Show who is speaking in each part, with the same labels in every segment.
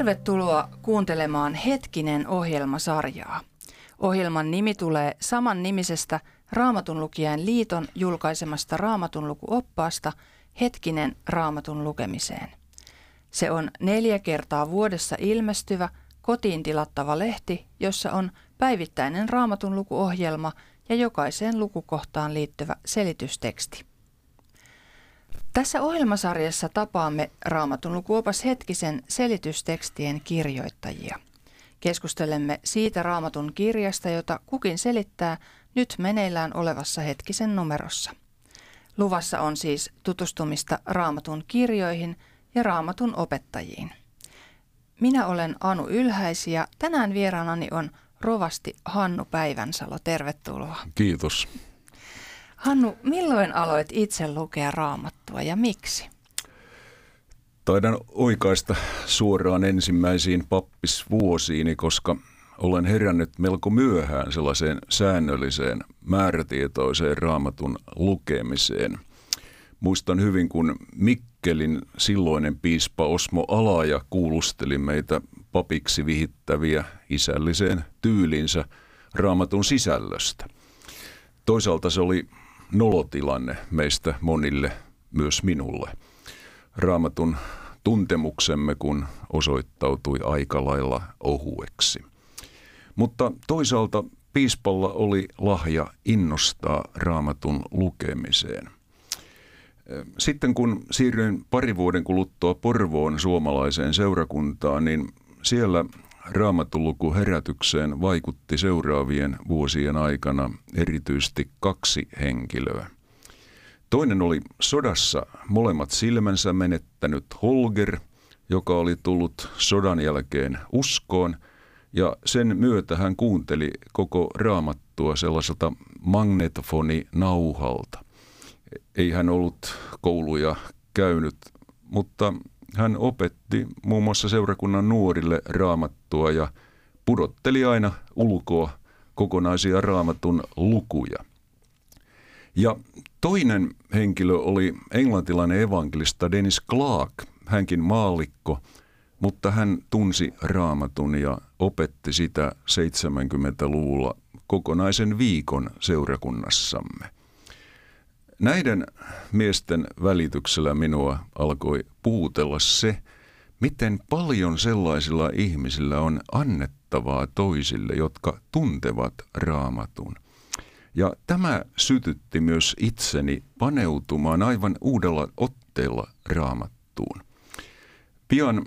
Speaker 1: Tervetuloa kuuntelemaan Hetkinen ohjelmasarjaa. Ohjelman nimi tulee saman nimisestä Raamatun lukijan liiton julkaisemasta Raamatun lukuoppaasta Hetkinen Raamatun lukemiseen. Se on neljä kertaa vuodessa ilmestyvä kotiin tilattava lehti, jossa on päivittäinen Raamatun lukuohjelma ja jokaiseen lukukohtaan liittyvä selitysteksti. Tässä ohjelmasarjassa tapaamme Raamatun lukuopas hetkisen selitystekstien kirjoittajia. Keskustelemme siitä Raamatun kirjasta, jota kukin selittää nyt meneillään olevassa hetkisen numerossa. Luvassa on siis tutustumista Raamatun kirjoihin ja Raamatun opettajiin. Minä olen Anu Ylhäisi ja tänään vieraanani on rovasti Hannu Päivänsalo. Tervetuloa.
Speaker 2: Kiitos.
Speaker 1: Hannu, milloin aloit itse lukea raamattua ja miksi?
Speaker 2: Taidan oikaista suoraan ensimmäisiin pappisvuosiini, koska olen herännyt melko myöhään sellaiseen säännölliseen määrätietoiseen raamatun lukemiseen. Muistan hyvin, kun Mikkelin silloinen piispa Osmo Alaja kuulusteli meitä papiksi vihittäviä isälliseen tyylinsä raamatun sisällöstä. Toisaalta se oli nolotilanne meistä monille, myös minulle. Raamatun tuntemuksemme, kun osoittautui aika lailla ohueksi. Mutta toisaalta piispalla oli lahja innostaa raamatun lukemiseen. Sitten kun siirryin pari vuoden kuluttua Porvoon suomalaiseen seurakuntaan, niin siellä raamatuluku herätykseen vaikutti seuraavien vuosien aikana erityisesti kaksi henkilöä. Toinen oli sodassa molemmat silmänsä menettänyt Holger, joka oli tullut sodan jälkeen uskoon, ja sen myötä hän kuunteli koko raamattua sellaiselta magnetofoninauhalta. Ei hän ollut kouluja käynyt, mutta hän opetti muun muassa seurakunnan nuorille raamattua ja pudotteli aina ulkoa kokonaisia raamatun lukuja. Ja toinen henkilö oli englantilainen evankelista Dennis Clark, hänkin maallikko, mutta hän tunsi raamatun ja opetti sitä 70-luvulla kokonaisen viikon seurakunnassamme. Näiden miesten välityksellä minua alkoi puutella se, miten paljon sellaisilla ihmisillä on annettavaa toisille, jotka tuntevat raamatun. Ja tämä sytytti myös itseni paneutumaan aivan uudella otteella raamattuun. Pian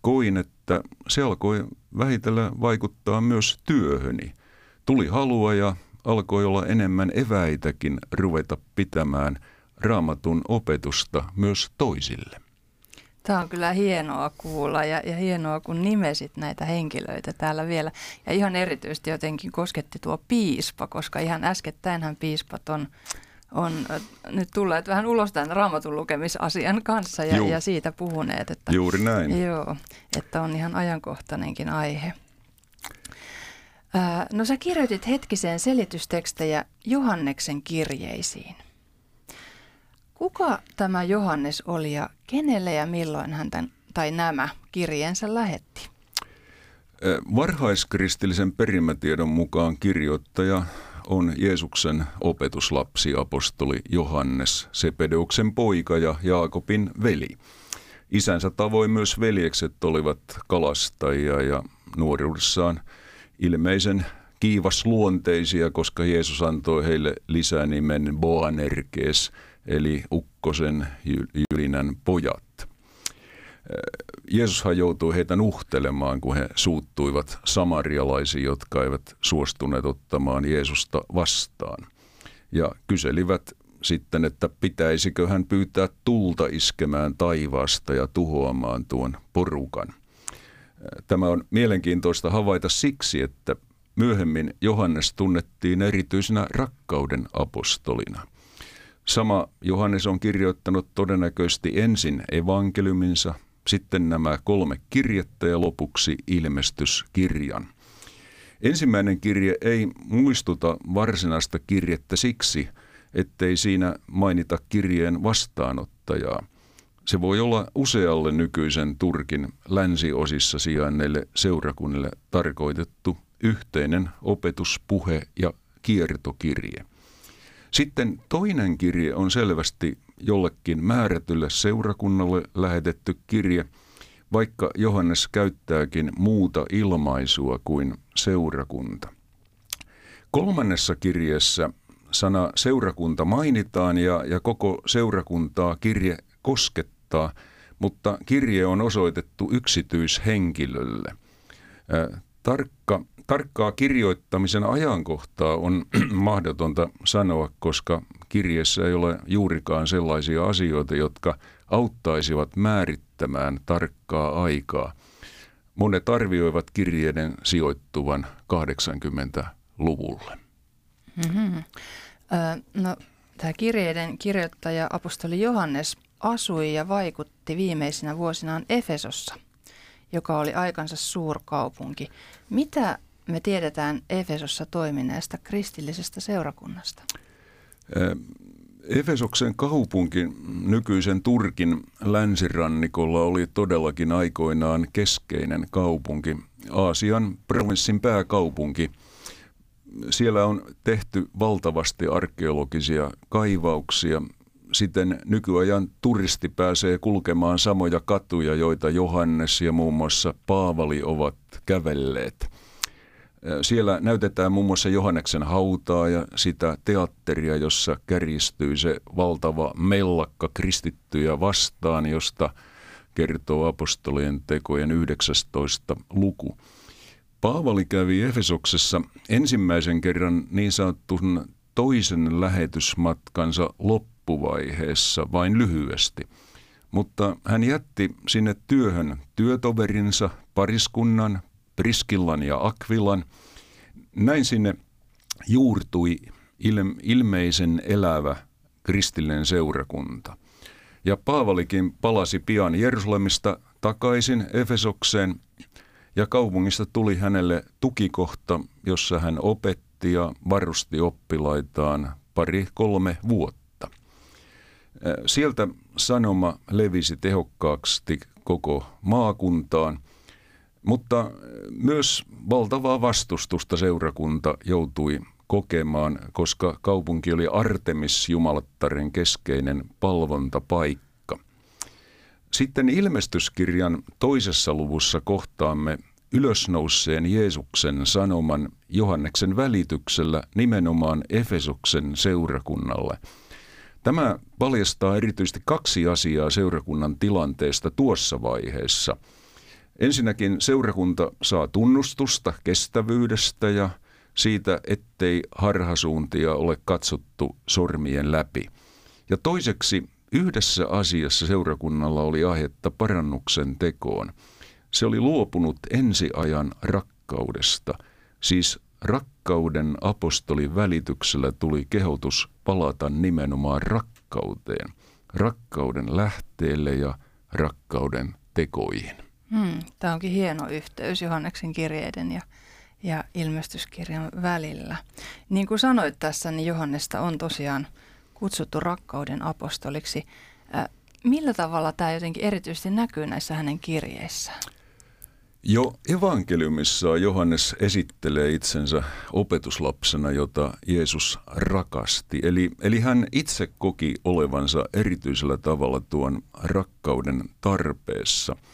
Speaker 2: koin, että se alkoi vähitellen vaikuttaa myös työhöni. Tuli halua ja alkoi olla enemmän eväitäkin ruveta pitämään raamatun opetusta myös toisille.
Speaker 1: Tämä on kyllä hienoa kuulla ja, ja hienoa, kun nimesit näitä henkilöitä täällä vielä. Ja ihan erityisesti jotenkin kosketti tuo piispa, koska ihan äskettäinhän piispat on, on nyt tulleet vähän ulos tämän raamatun lukemisasian kanssa ja, ja siitä puhuneet.
Speaker 2: Että, Juuri näin.
Speaker 1: Joo, että on ihan ajankohtainenkin aihe. No sä kirjoitit hetkiseen selitystekstejä Johanneksen kirjeisiin. Kuka tämä Johannes oli ja kenelle ja milloin hän tämän, tai nämä kirjeensä lähetti?
Speaker 2: Varhaiskristillisen perimätiedon mukaan kirjoittaja on Jeesuksen opetuslapsi apostoli Johannes, Sepedeuksen poika ja Jaakobin veli. Isänsä tavoin myös veljekset olivat kalastajia ja nuoruudessaan – ilmeisen kiivasluonteisia, koska Jeesus antoi heille lisänimen Boanerges, eli ukkosen jylinän pojat. Jeesushan joutui heitä nuhtelemaan, kun he suuttuivat samarialaisiin, jotka eivät suostuneet ottamaan Jeesusta vastaan. Ja kyselivät sitten, että pitäisikö hän pyytää tulta iskemään taivaasta ja tuhoamaan tuon porukan. Tämä on mielenkiintoista havaita siksi, että myöhemmin Johannes tunnettiin erityisenä rakkauden apostolina. Sama Johannes on kirjoittanut todennäköisesti ensin evankeliuminsa, sitten nämä kolme kirjettä ja lopuksi ilmestyskirjan. Ensimmäinen kirje ei muistuta varsinaista kirjettä siksi, ettei siinä mainita kirjeen vastaanottajaa. Se voi olla usealle nykyisen Turkin länsiosissa sijainneille seurakunnille tarkoitettu yhteinen opetus, puhe ja kiertokirje. Sitten toinen kirje on selvästi jollekin määrätylle seurakunnalle lähetetty kirje, vaikka Johannes käyttääkin muuta ilmaisua kuin seurakunta. Kolmannessa kirjeessä sana seurakunta mainitaan ja, ja koko seurakuntaa kirje koskettaa, mutta kirje on osoitettu yksityishenkilölle. Tarkka, tarkkaa kirjoittamisen ajankohtaa on mahdotonta sanoa, koska kirjeessä ei ole juurikaan sellaisia asioita, jotka auttaisivat määrittämään tarkkaa aikaa. Monet arvioivat kirjeiden sijoittuvan 80-luvulle.
Speaker 1: Mm-hmm. no, tämä kirjeiden kirjoittaja apostoli Johannes asui ja vaikutti viimeisinä vuosinaan Efesossa, joka oli aikansa suurkaupunki. Mitä me tiedetään Efesossa toimineesta kristillisestä seurakunnasta?
Speaker 2: Efesoksen kaupunki nykyisen Turkin länsirannikolla oli todellakin aikoinaan keskeinen kaupunki, Aasian provinssin pääkaupunki. Siellä on tehty valtavasti arkeologisia kaivauksia, siten nykyajan turisti pääsee kulkemaan samoja katuja, joita Johannes ja muun muassa Paavali ovat kävelleet. Siellä näytetään muun muassa Johanneksen hautaa ja sitä teatteria, jossa kärjistyy se valtava mellakka kristittyjä vastaan, josta kertoo apostolien tekojen 19. luku. Paavali kävi Efesoksessa ensimmäisen kerran niin sanotun toisen lähetysmatkansa loppuvaiheessa vain lyhyesti. Mutta hän jätti sinne työhön työtoverinsa, pariskunnan, Priskillan ja Akvilan. Näin sinne juurtui ilmeisen elävä kristillinen seurakunta. Ja Paavalikin palasi pian Jerusalemista takaisin Efesokseen ja kaupungista tuli hänelle tukikohta, jossa hän opetti ja varusti oppilaitaan pari-kolme vuotta. Sieltä sanoma levisi tehokkaaksi koko maakuntaan – mutta myös valtavaa vastustusta seurakunta joutui kokemaan, koska kaupunki oli Artemis Jumalattaren keskeinen palvontapaikka. Sitten ilmestyskirjan toisessa luvussa kohtaamme ylösnouseen Jeesuksen sanoman Johanneksen välityksellä nimenomaan Efesoksen seurakunnalle. Tämä paljastaa erityisesti kaksi asiaa seurakunnan tilanteesta tuossa vaiheessa – Ensinnäkin seurakunta saa tunnustusta kestävyydestä ja siitä, ettei harhasuuntia ole katsottu sormien läpi. Ja toiseksi yhdessä asiassa seurakunnalla oli aihetta parannuksen tekoon. Se oli luopunut ensiajan rakkaudesta, siis rakkauden apostolin välityksellä tuli kehotus palata nimenomaan rakkauteen, rakkauden lähteelle ja rakkauden tekoihin.
Speaker 1: Hmm, Tämä onkin hieno yhteys Johanneksen kirjeiden ja, ja ilmestyskirjan välillä. Niin kuin sanoit tässä, niin Johannesta on tosiaan kutsuttu rakkauden apostoliksi. Äh, millä tavalla tämä jotenkin erityisesti näkyy näissä hänen kirjeissään?
Speaker 2: Jo evankeliumissa Johannes esittelee itsensä opetuslapsena, jota Jeesus rakasti. Eli, eli hän itse koki olevansa erityisellä tavalla tuon rakkauden tarpeessa –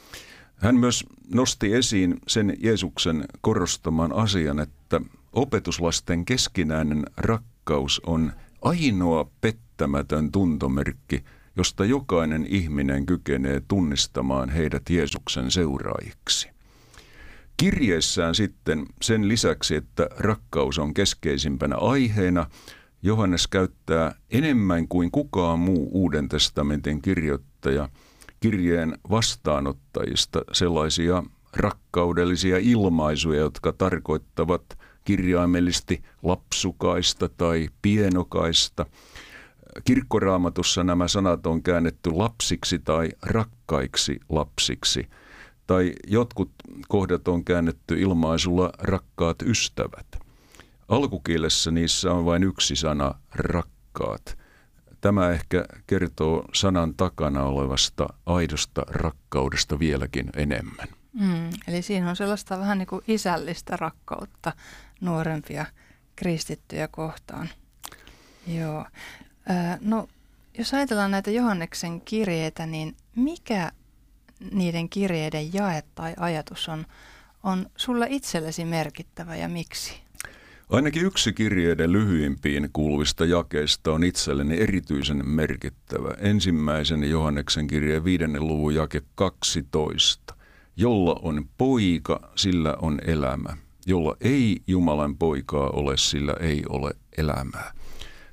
Speaker 2: hän myös nosti esiin sen Jeesuksen korostaman asian, että opetuslasten keskinäinen rakkaus on ainoa pettämätön tuntomerkki, josta jokainen ihminen kykenee tunnistamaan heidät Jeesuksen seuraajiksi. Kirjeessään sitten sen lisäksi, että rakkaus on keskeisimpänä aiheena, Johannes käyttää enemmän kuin kukaan muu Uuden testamentin kirjoittaja – kirjeen vastaanottajista sellaisia rakkaudellisia ilmaisuja, jotka tarkoittavat kirjaimellisesti lapsukaista tai pienokaista. Kirkkoraamatussa nämä sanat on käännetty lapsiksi tai rakkaiksi lapsiksi, tai jotkut kohdat on käännetty ilmaisulla rakkaat ystävät. Alkukielessä niissä on vain yksi sana rakkaat. tämä ehkä kertoo sanan takana olevasta aidosta rakkaudesta vieläkin enemmän.
Speaker 1: Mm, eli siinä on sellaista vähän niin kuin isällistä rakkautta nuorempia kristittyjä kohtaan. Joo. No, jos ajatellaan näitä Johanneksen kirjeitä, niin mikä niiden kirjeiden jae tai ajatus on, on sulle itsellesi merkittävä ja miksi?
Speaker 2: Ainakin yksi kirjeiden lyhyimpiin kuuluvista jakeista on itselleni erityisen merkittävä. Ensimmäisen Johanneksen kirjeen viidennen luvun jake 12. Jolla on poika, sillä on elämä. Jolla ei Jumalan poikaa ole, sillä ei ole elämää.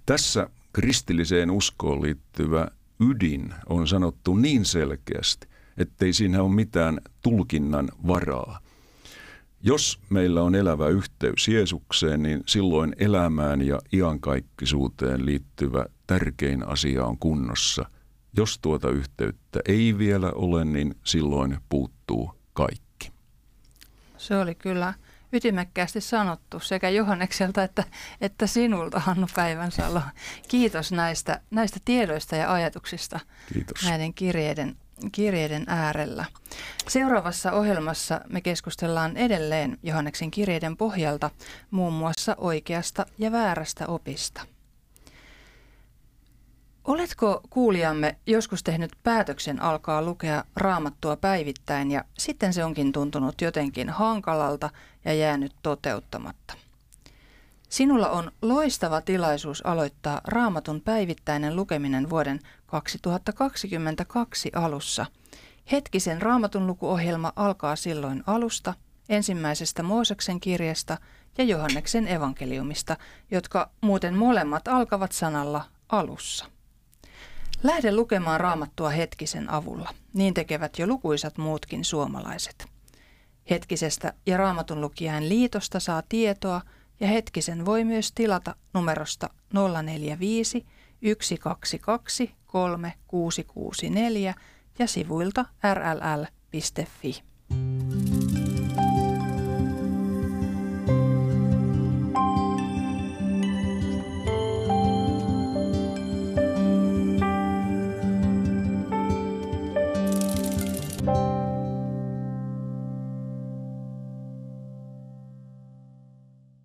Speaker 2: Tässä kristilliseen uskoon liittyvä ydin on sanottu niin selkeästi, ettei siinä ole mitään tulkinnan varaa. Jos meillä on elävä yhteys Jeesukseen, niin silloin elämään ja iankaikkisuuteen liittyvä tärkein asia on kunnossa. Jos tuota yhteyttä ei vielä ole, niin silloin puuttuu kaikki.
Speaker 1: Se oli kyllä ytimekkäästi sanottu sekä Johannekselta että, että sinulta, Hannu Päivänsalo. Kiitos näistä, näistä tiedoista ja ajatuksista
Speaker 2: Kiitos.
Speaker 1: näiden kirjeiden kirjeiden äärellä. Seuraavassa ohjelmassa me keskustellaan edelleen Johanneksen kirjeiden pohjalta muun muassa oikeasta ja väärästä opista. Oletko kuulijamme joskus tehnyt päätöksen alkaa lukea raamattua päivittäin ja sitten se onkin tuntunut jotenkin hankalalta ja jäänyt toteuttamatta? Sinulla on loistava tilaisuus aloittaa raamatun päivittäinen lukeminen vuoden 2022 alussa. Hetkisen raamatun lukuohjelma alkaa silloin alusta, ensimmäisestä Mooseksen kirjasta ja Johanneksen evankeliumista, jotka muuten molemmat alkavat sanalla alussa. Lähde lukemaan raamattua hetkisen avulla. Niin tekevät jo lukuisat muutkin suomalaiset. Hetkisestä ja raamatun lukijain liitosta saa tietoa – ja hetkisen voi myös tilata numerosta 045 122 3664 ja sivuilta rll.fi.